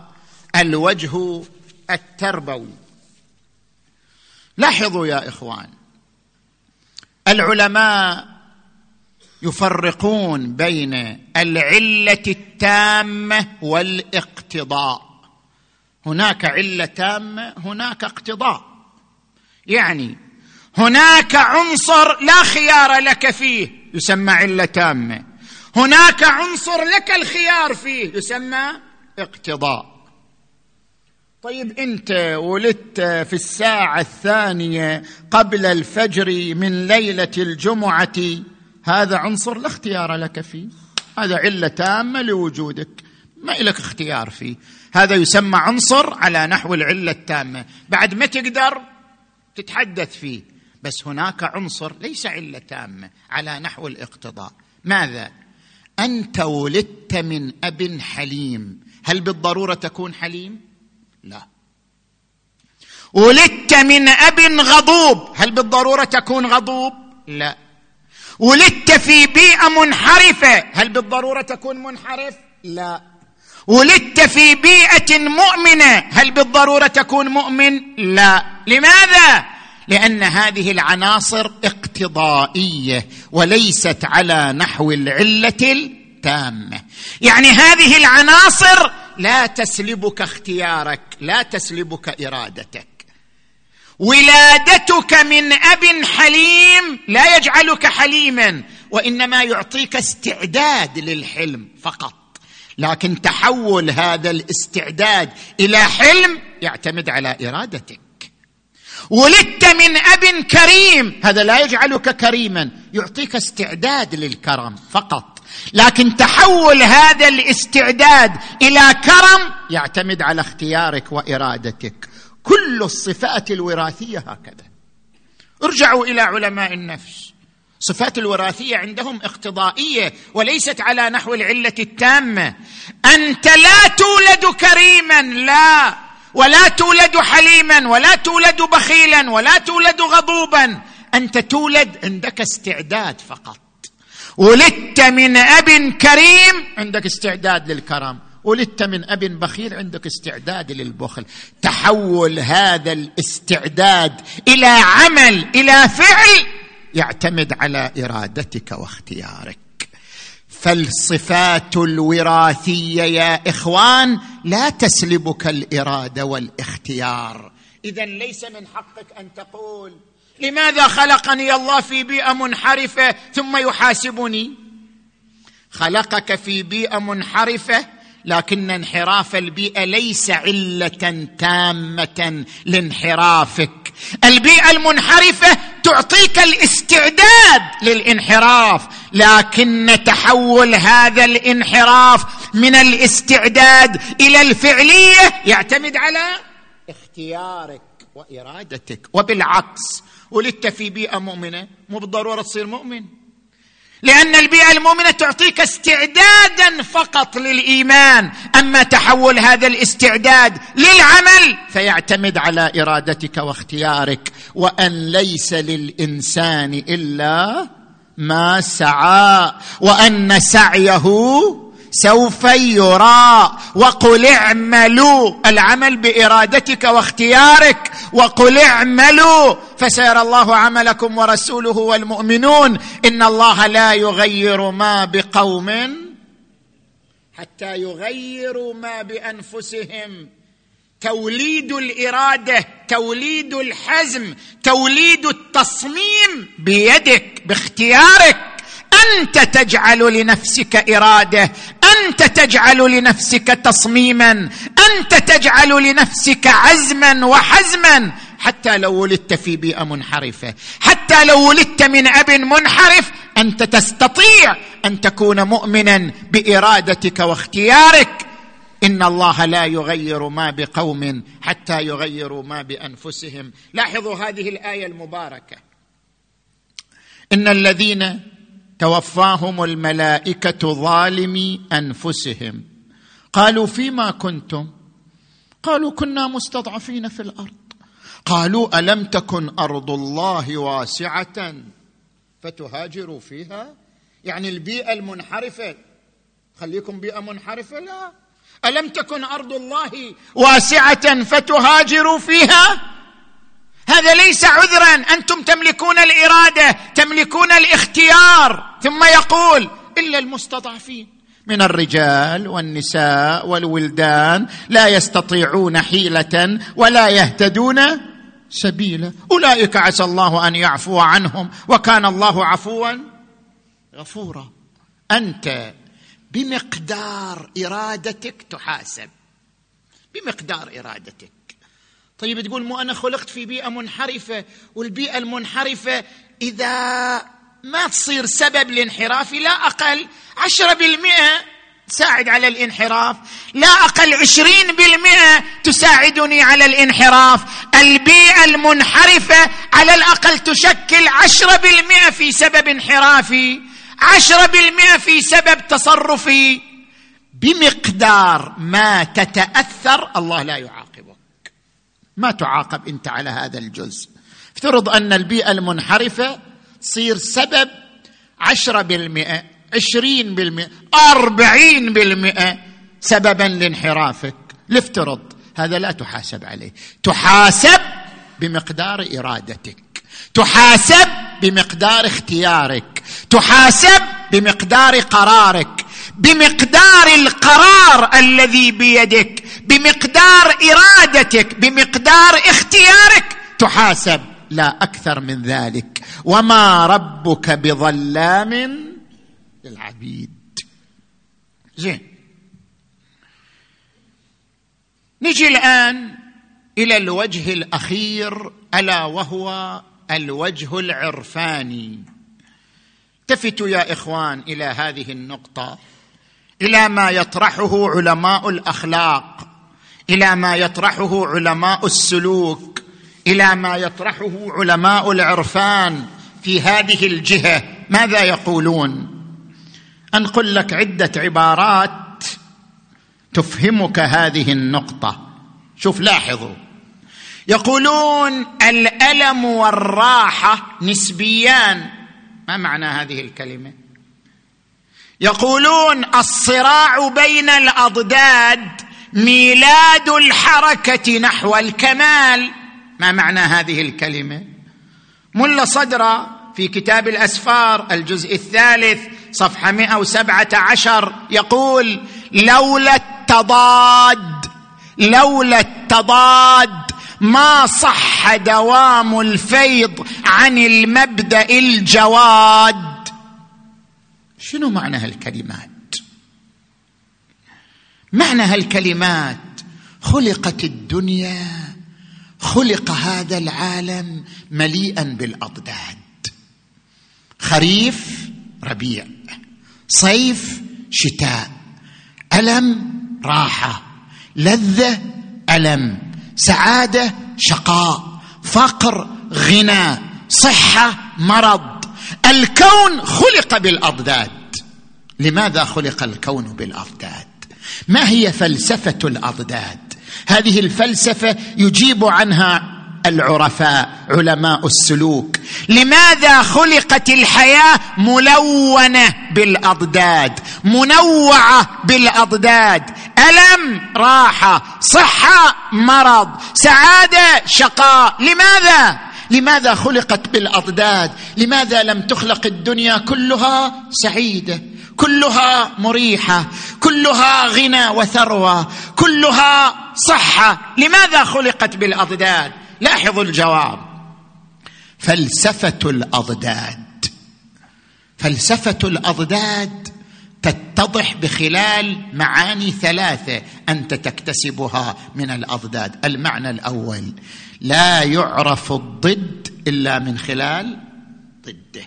الوجه التربوي. لاحظوا يا إخوان. العلماء يفرقون بين العلة التامة والاقتضاء. هناك علة تامة هناك اقتضاء. يعني هناك عنصر لا خيار لك فيه يسمى علة تامة. هناك عنصر لك الخيار فيه يسمى اقتضاء. طيب انت ولدت في الساعة الثانية قبل الفجر من ليلة الجمعة هذا عنصر لا اختيار لك فيه. هذا علة تامة لوجودك ما لك اختيار فيه. هذا يسمى عنصر على نحو العلة التامة. بعد ما تقدر تتحدث فيه بس هناك عنصر ليس علة تامة على نحو الاقتضاء. ماذا؟ أنت ولدت من أب حليم. هل بالضرورة تكون حليم؟ لا. ولدت من أب غضوب. هل بالضرورة تكون غضوب؟ لا. ولدت في بيئة منحرفة. هل بالضرورة تكون منحرف؟ لا. ولدت في بيئة مؤمنة. هل بالضرورة تكون مؤمن؟ لا. لماذا؟ لأن هذه العناصر اقتضائية وليست على نحو العلة التامة. يعني هذه العناصر لا تسلبك اختيارك لا تسلبك إرادتك. ولادتك من أب حليم لا يجعلك حليما وإنما يعطيك استعداد للحلم فقط. لكن تحول هذا الاستعداد إلى حلم يعتمد على إرادتك. ولدت من أب كريم. هذا لا يجعلك كريما يعطيك استعداد للكرم فقط. لكن تحول هذا الاستعداد إلى كرم يعتمد على اختيارك وإرادتك. كل الصفات الوراثية هكذا. ارجعوا إلى علماء النفس. صفات الوراثية عندهم اقتضائية وليست على نحو العلة التامة. أنت لا تولد كريما لا. ولا تولد حليما ولا تولد بخيلا ولا تولد غضوبا. أنت تولد عندك استعداد فقط. ولدت من أب كريم عندك استعداد للكرم. ولدت من أب بخيل عندك استعداد للبخل. تحول هذا الاستعداد إلى عمل إلى فعل. يعتمد على إرادتك واختيارك. فالصفات الوراثية يا إخوان لا تسلبك الإرادة والاختيار. اذا ليس من حقك أن تقول لماذا خلقني الله في بيئة منحرفة ثم يحاسبني؟ خلقك في بيئة منحرفة لكن انحراف البيئة ليس علة تامة لانحرافك. البيئة المنحرفة تعطيك الاستعداد للانحراف لكن تحول هذا الانحراف من الاستعداد إلى الفعلية يعتمد على اختيارك وإرادتك. وبالعكس ولدت في بيئة مؤمنة مو بالضرورة تصير مؤمن. لأن البيئة المؤمنة تعطيك استعدادا فقط للإيمان. أما تحول هذا الاستعداد للعمل فيعتمد على إرادتك واختيارك. وأن ليس للإنسان إلا ما سعى. وأن سعيه سوف يرى. وقل اعملوا العمل بإرادتك واختيارك. وقل اعملوا فسيرى الله عملكم ورسوله والمؤمنون. إن الله لا يغير ما بقوم حتى يغيروا ما بأنفسهم. توليد الإرادة توليد الحزم توليد التصميم بيدك باختيارك. أنت تجعل لنفسك إرادة. أنت تجعل لنفسك تصميما أنت تجعل لنفسك عزما وحزما. حتى لو ولدت في بيئة منحرفة حتى لو ولدت من أب منحرف أنت تستطيع أن تكون مؤمنا بإرادتك واختيارك. إن الله لا يغير ما بقوم حتى يغيروا ما بأنفسهم. لاحظوا هذه الآية المباركة. إن الذين توفاهم الملائكة ظالمي أنفسهم. قالوا فيما كنتم؟ قالوا كنا مستضعفين في الأرض. قالوا ألم تكن أرض الله واسعة؟ فتهاجروا فيها. يعني البيئة المنحرفة. خليكم بيئة منحرفة؟ لا. ألم تكن أرض الله واسعة فتهاجروا فيها؟ هذا ليس عذرا. أنتم تملكون الإرادة تملكون الاختيار. ثم يقول إلا المستضعفين من الرجال والنساء والولدان لا يستطيعون حيلة ولا يهتدون سبيلا. أولئك عسى الله أن يعفو عنهم وكان الله عفوا غفورا. أنت بمقدار إرادتك تحاسب. بمقدار إرادتك. طيب تقول مو أنا خلقت في بيئة منحرفة والبيئة المنحرفة إذا ما تصير سبب لانحرافي لا أقل عشرة بالمئة تساعد على الانحراف لا أقل عشرين بالمئة تساعدني على الانحراف. البيئة المنحرفة على الأقل تشكل عشرة بالمئة في سبب انحرافي عشرة بالمئة في سبب تصرفي. بمقدار ما تتأثر الله لا يعاقبك ما تعاقب أنت على هذا الجزء. افترض أن البيئة المنحرفة تصير سبب عشرة بالمئة عشرين بالمئة أربعين بالمئة سببا لانحرافك. لفترض هذا لا تحاسب عليه. تحاسب بمقدار إرادتك. تحاسب بمقدار اختيارك. تحاسب بمقدار قرارك. بمقدار القرار الذي بيدك بمقدار إرادتك بمقدار اختيارك تحاسب. لا أكثر من ذلك. وما ربك بظلام للعبيد. زين. نجي الآن إلى الوجه الأخير ألا وهو الوجه العرفاني. التفتوا يا إخوان إلى هذه النقطة. إلى ما يطرحه علماء الأخلاق إلى ما يطرحه علماء السلوك إلى ما يطرحه علماء العرفان في هذه الجهة. ماذا يقولون؟ انقل لك عدة عبارات تفهمك هذه النقطة. شوف لاحظوا. يقولون الألم والراحة نسبيان. ما معنى هذه الكلمة؟ يقولون الصراع بين الأضداد ميلاد الحركة نحو الكمال. ما معنى هذه الكلمة؟ ملا صدر في كتاب الأسفار الجزء الثالث صفحة 117 يقول لولا التضاد لولا التضاد ما صح دوام الفيض عن المبدأ الجواد. شنو معنى هالكلمات؟ معنى هالكلمات خلقت الدنيا خلق هذا العالم مليئا بالأضداد. خريف ربيع. صيف شتاء. ألم راحة. لذة ألم. سعادة شقاء. فقر غنى. صحة مرض. الكون خلق بالأضداد. لماذا خلق الكون بالأضداد؟ ما هي فلسفة الأضداد؟ هذه الفلسفة يجيب عنها العرفاء علماء السلوك. لماذا خلقت الحياة ملونة بالأضداد؟ منوعة بالأضداد. ألم راحة. صحة مرض. سعادة شقاء. لماذا؟ لماذا خلقت بالأضداد؟ لماذا لم تخلق الدنيا كلها سعيده كلها مريحة كلها غنى وثروة كلها صحة. لماذا خلقت بالأضداد؟ لاحظوا الجواب. فلسفة الأضداد. فلسفة الأضداد تتضح بخلال معاني ثلاثة أنت تكتسبها من الأضداد. المعنى الأول لا يعرف الضد إلا من خلال ضده.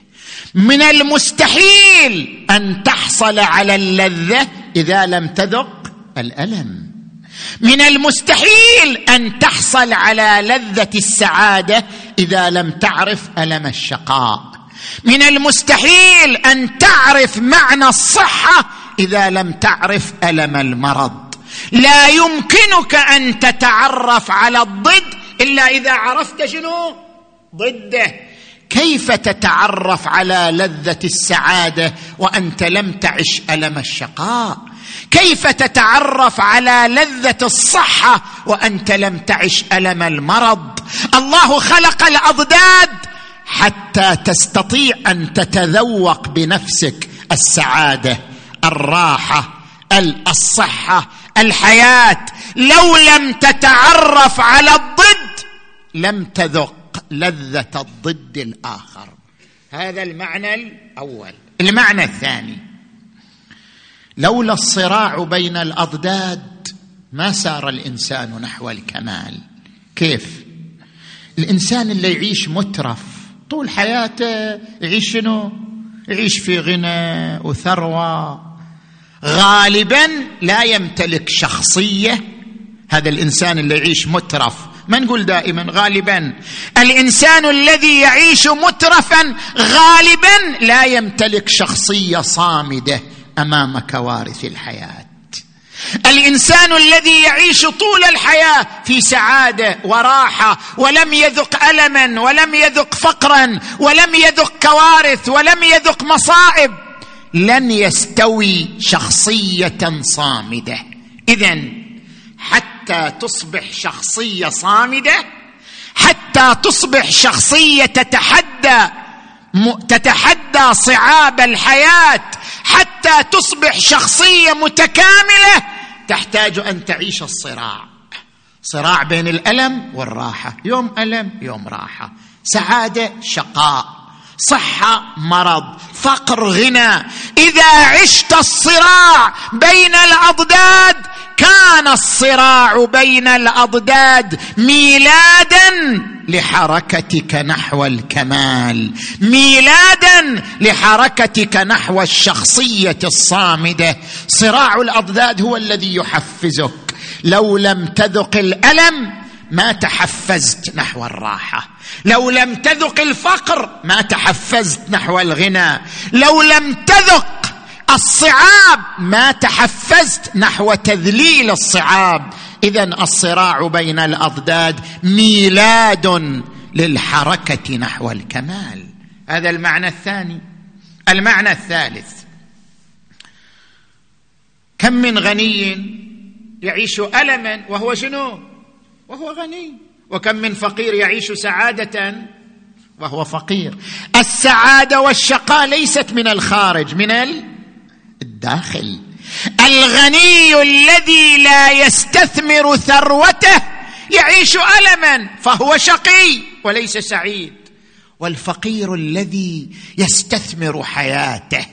من المستحيل أن تحصل على اللذة إذا لم تذق الألم. من المستحيل أن تحصل على لذة السعادة إذا لم تعرف ألم الشقاء. من المستحيل أن تعرف معنى الصحة إذا لم تعرف ألم المرض. لا يمكنك أن تتعرف على الضد إلا إذا عرفت شنو؟ ضده. كيف تتعرف على لذة السعادة وأنت لم تعش ألم الشقاء؟ كيف تتعرف على لذة الصحة وأنت لم تعش ألم المرض؟ الله خلق الأضداد حتى تستطيع أن تتذوق بنفسك السعادة الراحة الصحة الحياة لو لم تتعرف على الضد لم تذق لذة الضد الآخر. هذا المعنى الأول. المعنى الثاني لولا الصراع بين الأضداد ما سار الإنسان نحو الكمال. كيف؟ الإنسان اللي يعيش مترف طول حياته يعيش شنو؟ يعيش في غنى وثروة. غالبا لا يمتلك شخصية هذا الإنسان اللي يعيش مترف. ما نقول دائما غالبا. الإنسان الذي يعيش مترفا غالبا لا يمتلك شخصية صامدة أمام كوارث الحياة. الإنسان الذي يعيش طول الحياة في سعادة وراحة ولم يذق الما ولم يذق فقرا ولم يذق كوارث ولم يذق مصائب. لن يستوي شخصية صامدة. اذا حتى تصبح شخصية صامدة حتى تصبح شخصية تتحدى تتحدى صعاب الحياة حتى تصبح شخصية متكاملة تحتاج أن تعيش الصراع. صراع بين الألم والراحة يوم ألم يوم راحة. سعادة شقاء. صحه مرض فقر غنى. إذا عشت الصراع بين الأضداد كان الصراع بين الأضداد ميلادا لحركتك نحو الكمال ميلادا لحركتك نحو الشخصية الصامدة. صراع الأضداد هو الذي يحفزك. لو لم تذق الألم ما تحفزت نحو الراحة. لو لم تذق الفقر ما تحفزت نحو الغنى. لو لم تذق الصعاب ما تحفزت نحو تذليل الصعاب. اذا الصراع بين الأضداد ميلاد للحركة نحو الكمال. هذا المعنى الثاني. المعنى الثالث. كم من غني يعيش ألما وهو شنو؟ وهو غني. وكم من فقير يعيش سعادة وهو فقير. السعادة والشقاء ليست من الخارج من الداخل. الغني الذي لا يستثمر ثروته يعيش ألما فهو شقي وليس سعيد. والفقير الذي يستثمر حياته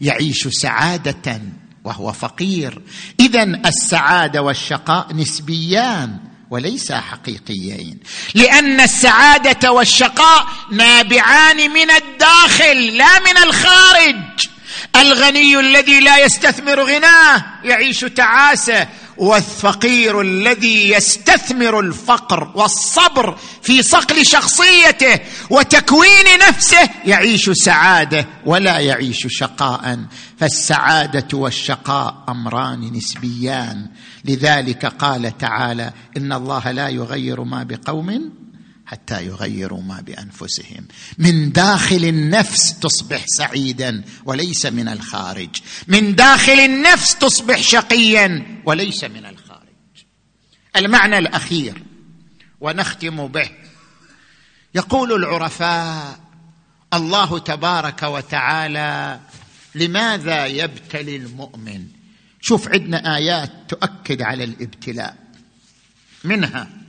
يعيش سعادة وهو فقير. اذا السعادة والشقاء نسبيان. وليس حقيقيين. لأن السعادة والشقاء نابعان من الداخل لا من الخارج. الغني الذي لا يستثمر غناه يعيش تعاسة والفقير الذي يستثمر الفقر والصبر في صقل شخصيته وتكوين نفسه. يعيش سعادة ولا يعيش شقاء فالسعادة والشقاء أمران نسبيان. لذلك قال تعالى إن الله لا يغير ما بقوم حتى يغيروا ما بأنفسهم. من داخل النفس تصبح سعيدا وليس من الخارج. من داخل النفس تصبح شقيا وليس من الخارج. المعنى الأخير ونختم به. يقول العرفاء الله تبارك وتعالى لماذا يبتلي المؤمن؟ شوف عندنا آيات تؤكد على الابتلاء. منها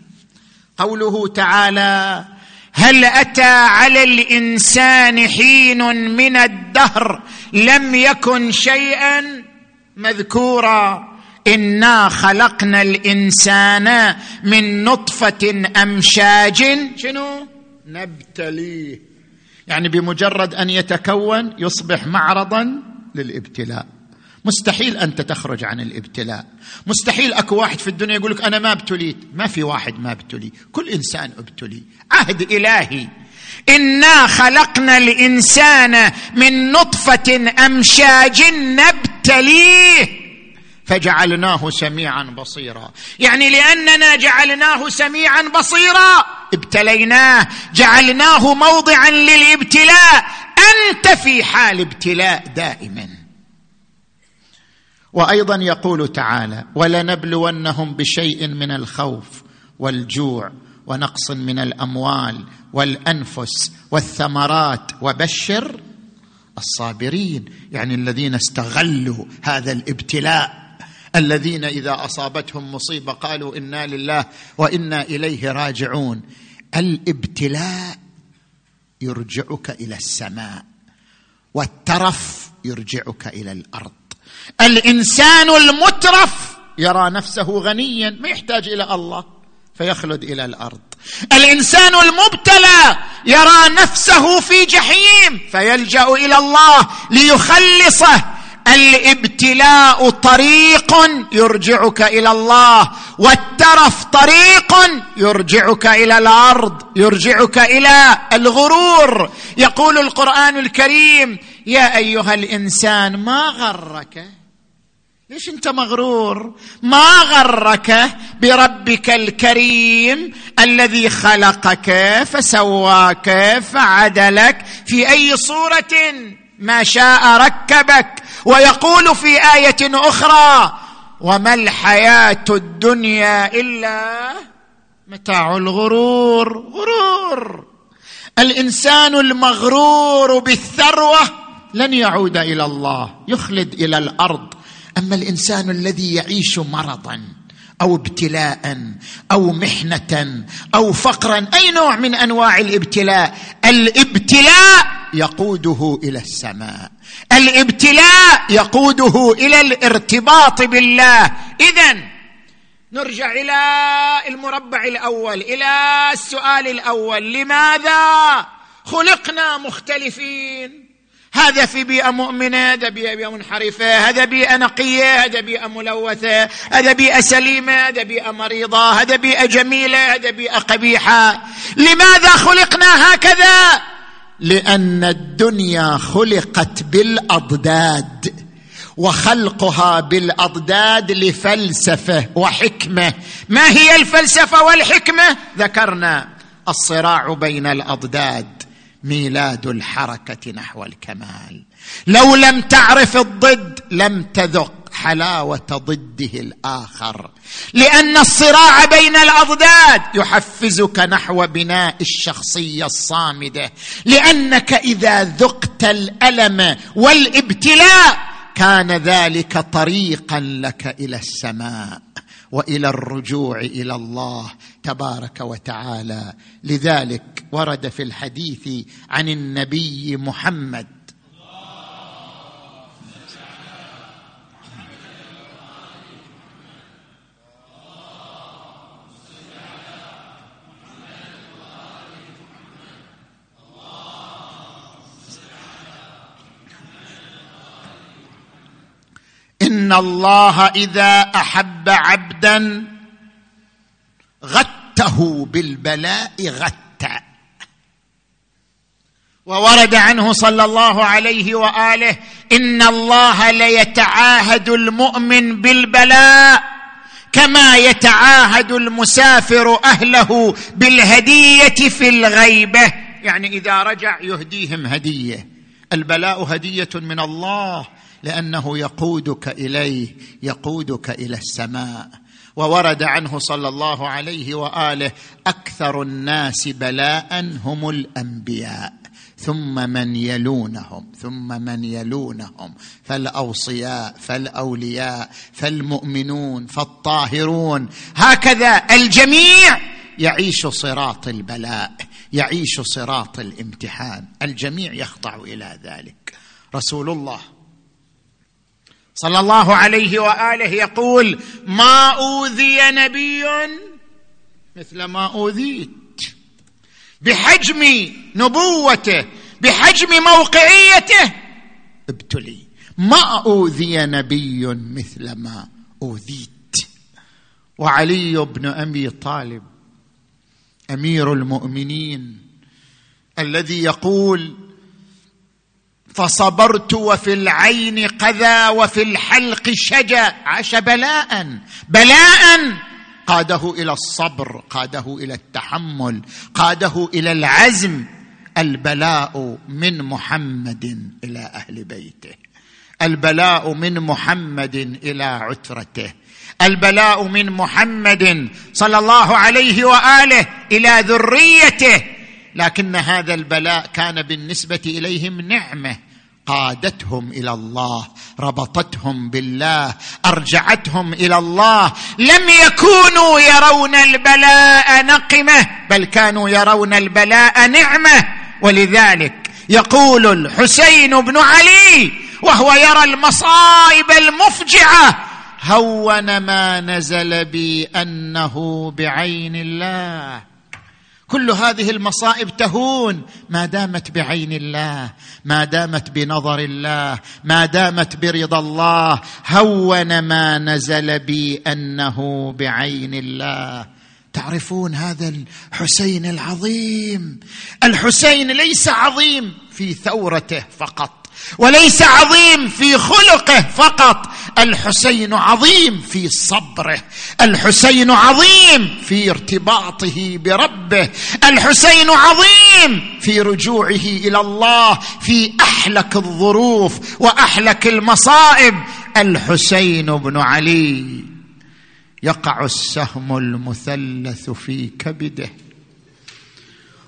قوله تعالى هل أتى على الإنسان حين من الدهر لم يكن شيئا؟ مذكورا إنا خلقنا الإنسان من نطفة أمشاج. شنو؟ نبتليه. يعني بمجرد أن يتكون يصبح معرضا للابتلاء. مستحيل انت تخرج عن الابتلاء. مستحيل أكو واحد في الدنيا يقول لك أنا ما ابتليت. ما في واحد ما ابتلي. كل إنسان ابتلي. عهد إلهي. إنا خلقنا الإنسان من نطفة أمشاج نبتليه. فجعلناه سميعا بصيرا. يعني لأننا جعلناه سميعا بصيرا. ابتليناه. جعلناه موضعا للابتلاء. أنت في حال ابتلاء دائما. وأيضا يقول تعالى ولنبلونهم بشيء من الخوف والجوع ونقص من الأموال والأنفس والثمرات وبشر الصابرين. يعني الذين استغلوا هذا الابتلاء. الذين إذا أصابتهم مصيبة قالوا إنا لله وإنا إليه راجعون. الابتلاء يرجعك إلى السماء والترف يرجعك إلى الأرض. الإنسان المترف يرى نفسه غنيا ما يحتاج إلى الله فيخلد إلى الأرض. الإنسان المبتلى يرى نفسه في جحيم فيلجأ إلى الله ليخلصه. الإبتلاء طريق يرجعك إلى الله والترف طريق يرجعك إلى الأرض يرجعك إلى الغرور. يقول القرآن الكريم يا أيها الإنسان ما غرك؟ ليش أنت مغرور؟ ما غرك بربك الكريم الذي خلقك فسواك فعدلك في أي صورة؟ ما شاء ركبك. ويقول في آية أخرى وما الحياة الدنيا إلا متاع الغرور. غرور. الإنسان المغرور بالثروة لن يعود إلى الله يخلد إلى الأرض. أما الإنسان الذي يعيش مرضا أو ابتلاء أو محنة أو فقرا أي نوع من أنواع الابتلاء؟ الابتلاء يقوده إلى السماء. الابتلاء يقوده إلى الارتباط بالله. اذا نرجع إلى المربع الأول إلى السؤال الأول. لماذا خلقنا مختلفين؟ هذا في بيئة مؤمنة هذا بيئة منحرفة هذا بيئة نقية هذا بيئة ملوثة هذا بيئة سليمة هذا بيئة مريضة هذا بيئة جميلة هذا بيئة قبيحة. لماذا خلقنا هكذا؟ لأن الدنيا خلقت بالأضداد وخلقها بالأضداد لفلسفة وحكمة. ما هي الفلسفة والحكمة؟ ذكرنا الصراع بين الأضداد. ميلاد الحركة نحو الكمال. لو لم تعرف الضد لم تذق حلاوة ضده الآخر. لأن الصراع بين الأضداد يحفزك نحو بناء الشخصية الصامدة. لأنك إذا ذقت الألم والإبتلاء كان ذلك طريقا لك إلى السماء وإلى الرجوع إلى الله تبارك وتعالى. لذلك ورد في الحديث عن النبي محمد. إن الله إذا أحب عبدا غته بالبلاء غتى وورد عنه صلى الله عليه وآله إن الله ليتعاهد المؤمن بالبلاء كما يتعاهد المسافر أهله بالهدية في الغيبة. يعني إذا رجع يهديهم هدية. البلاء هدية من الله لأنه يقودك إليه يقودك إلى السماء. وورد عنه صلى الله عليه وآله أكثر الناس بلاء هم الأنبياء. ثم من يلونهم ثم من يلونهم فالأوصياء فالأولياء فالمؤمنون فالطاهرون هكذا الجميع يعيش صراط البلاء يعيش صراط الامتحان الجميع يخضع إلى ذلك. رسول الله صلى الله عليه وآله يقول ما أوذي نبي مثل ما أوذيت. بحجم نبوته بحجم موقعيته. ابتلي. ما أوذي نبي مثل ما أوذيت. وعلي بن أبي طالب أمير المؤمنين الذي يقول فصبرت وفي العين قذى وفي الحلق شجا عاش بلاء بلاء. قاده إلى الصبر قاده إلى التحمل قاده إلى العزم. البلاء من محمد إلى أهل بيته. البلاء من محمد إلى عترته. البلاء من محمد صلى الله عليه وآله إلى ذريته. لكن هذا البلاء كان بالنسبة إليهم نعمة. قادتهم إلى الله ربطتهم بالله أرجعتهم إلى الله. لم يكونوا يرون البلاء نقمة بل كانوا يرون البلاء نعمة. ولذلك يقول الحسين بن علي وهو يرى المصائب المفجعة هون ما نزل بي أنه بعين الله. كل هذه المصائب تهون. ما دامت بعين الله ما دامت بنظر الله ما دامت برضا الله هون ما نزل بي أنه بعين الله. تعرفون هذا الحسين العظيم؟ الحسين ليس عظيم في ثورته فقط. وليس عظيم في خلقه فقط. الحسين عظيم في صبره. الحسين عظيم في ارتباطه بربه. الحسين عظيم في رجوعه إلى الله في أحلك الظروف وأحلك المصائب. الحسين بن علي. يقع السهم المثلث في كبده.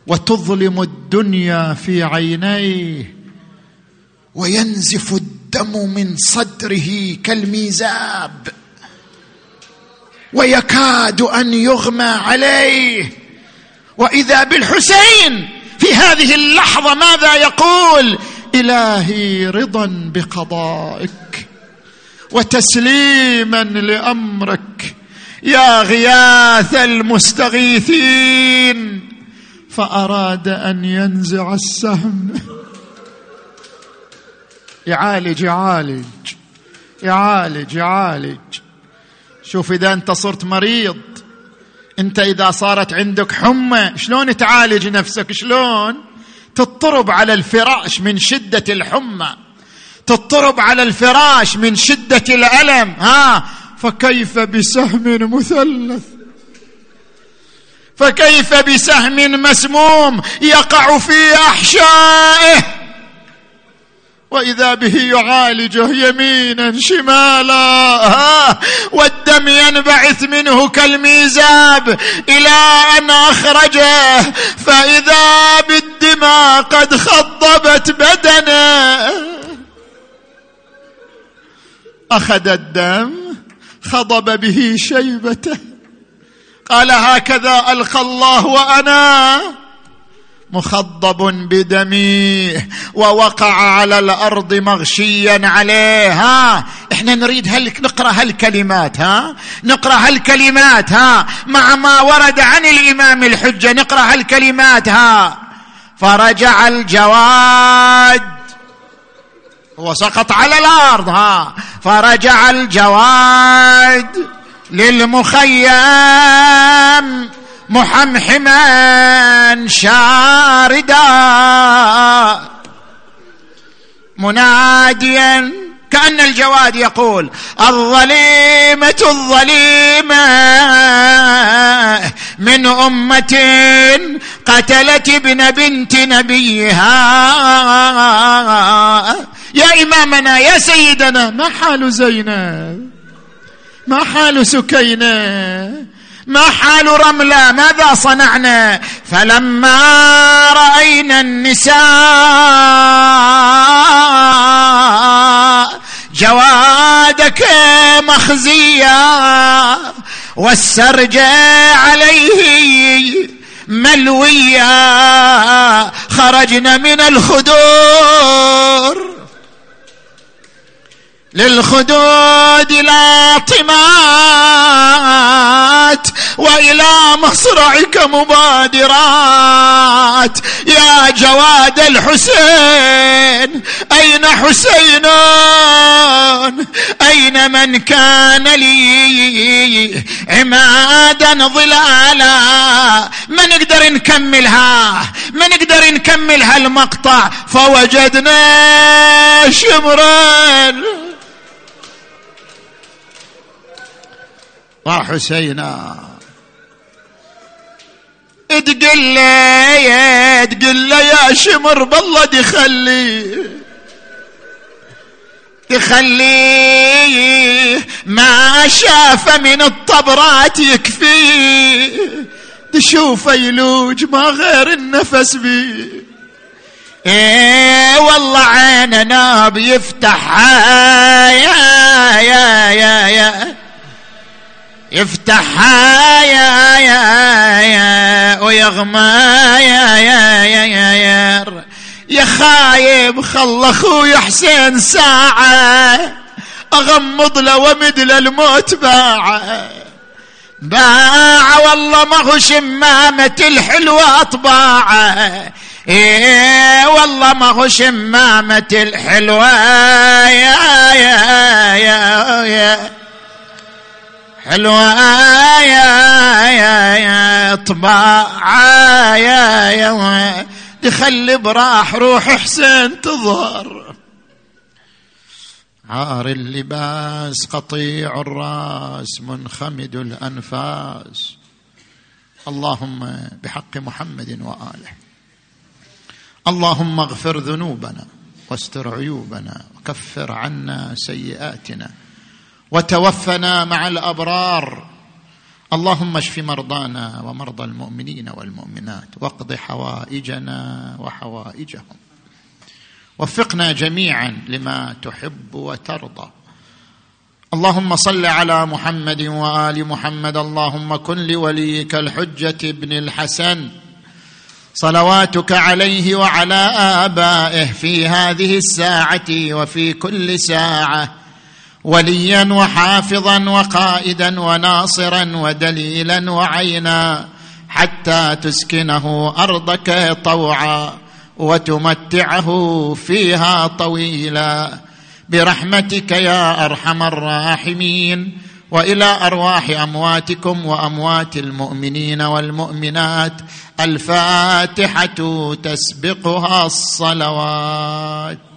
وتظلم الدنيا في عينيه. وينزف الدم من صدره كالميزاب. ويكاد أن يغمى عليه. وإذا بالحسين في هذه اللحظة ماذا يقول؟ إلهي رضا بقضائك وتسليما لأمرك. يا غياث المستغيثين. فأراد أن ينزع السهم. يعالج يعالج. يعالج يعالج. شوف إذا أنت صرت مريض أنت إذا صارت عندك حمى شلون تعالج نفسك؟ شلون؟ تضطرب على الفراش من شدة الحمى. تضطرب على الفراش من شدة الألم. ها؟ فكيف بسهم مثلث؟ فكيف بسهم مسموم يقع في أحشائه؟ وإذا به يعالجه يمينا شمالا. والدم ينبعث منه كالميزاب إلى أن أخرجه. فإذا بالدماء قد خضبت بدنه. أخذ الدم خضب به شيبته. قال هكذا ألقى الله وأنا. مخضب بدمي ووقع على الأرض مغشيا عليه ها إحنا نريد هل نقرأ هالكلمات ها؟ نقرأ هالكلمات ها؟ مع ما ورد عن الإمام الحجة نقرأ هالكلمات ها؟ فرجع الجواد. هو سقط على الأرض ها؟ فرجع الجواد للمخيم. محمحما شاردا. مناديا كأن الجواد يقول الظليمة الظليمة. من أمة قتلت ابن بنت نبيها. يا إمامنا يا سيدنا ما حال زينب؟ ما حال سكينة؟ ما حال رملة؟ ماذا صنعنا؟ فلما رأينا النساء جوادك مخزيا والسرج عليه ملويا خرجنا من الخدور. للخدود لاطمات وإلى مصرعك مبادرات. يا جواد الحسين أين حسين؟ أين من كان لي عمادا ظلالا؟ ما نقدر نكملها؟ ما نقدر نكمل هالمقطع فوجدنا شمرا. وحسينا تقل له تقل له يا شمر بالله تخليه ما شاف من الطبرات يكفي. تشوف يلوج ما غير النفس بي. إيه والله عيننا بيفتحها يا يا يا يا. يفتحها يا يا يا ويغمى يا يا يا يا يا. يا خايب خل أخوي حسين ساعة. أغمض له ومد له الموت باعه باع والله ما هو شمامة الحلوة طباعه إيه والله ما هو شمامة الحلوة. يا يا يا يا. حلوة يا يا يا طباعة يا يا تخلي براح روح حسين تظهر عار اللباس قطيع الرأس منخمد الأنفاس. اللهم بحق محمد واله اللهم اغفر ذنوبنا واستر عيوبنا وكفر عنا سيئاتنا. وتوفنا مع الأبرار. اللهم اشف مرضانا ومرضى المؤمنين والمؤمنات واقض حوائجنا وحوائجهم. وفقنا جميعا لما تحب وترضى. اللهم صل على محمد وآل محمد. اللهم كن لوليك الحجة ابن الحسن. صلواتك عليه وعلى آبائه في هذه الساعة وفي كل ساعة. وليا وحافظا وقائدا وناصرا ودليلا وعينا حتى تسكنه أرضك طوعا وتمتعه فيها طويلا. برحمتك يا أرحم الراحمين. وإلى أرواح أمواتكم وأموات المؤمنين والمؤمنات الفاتحة تسبقها الصلوات.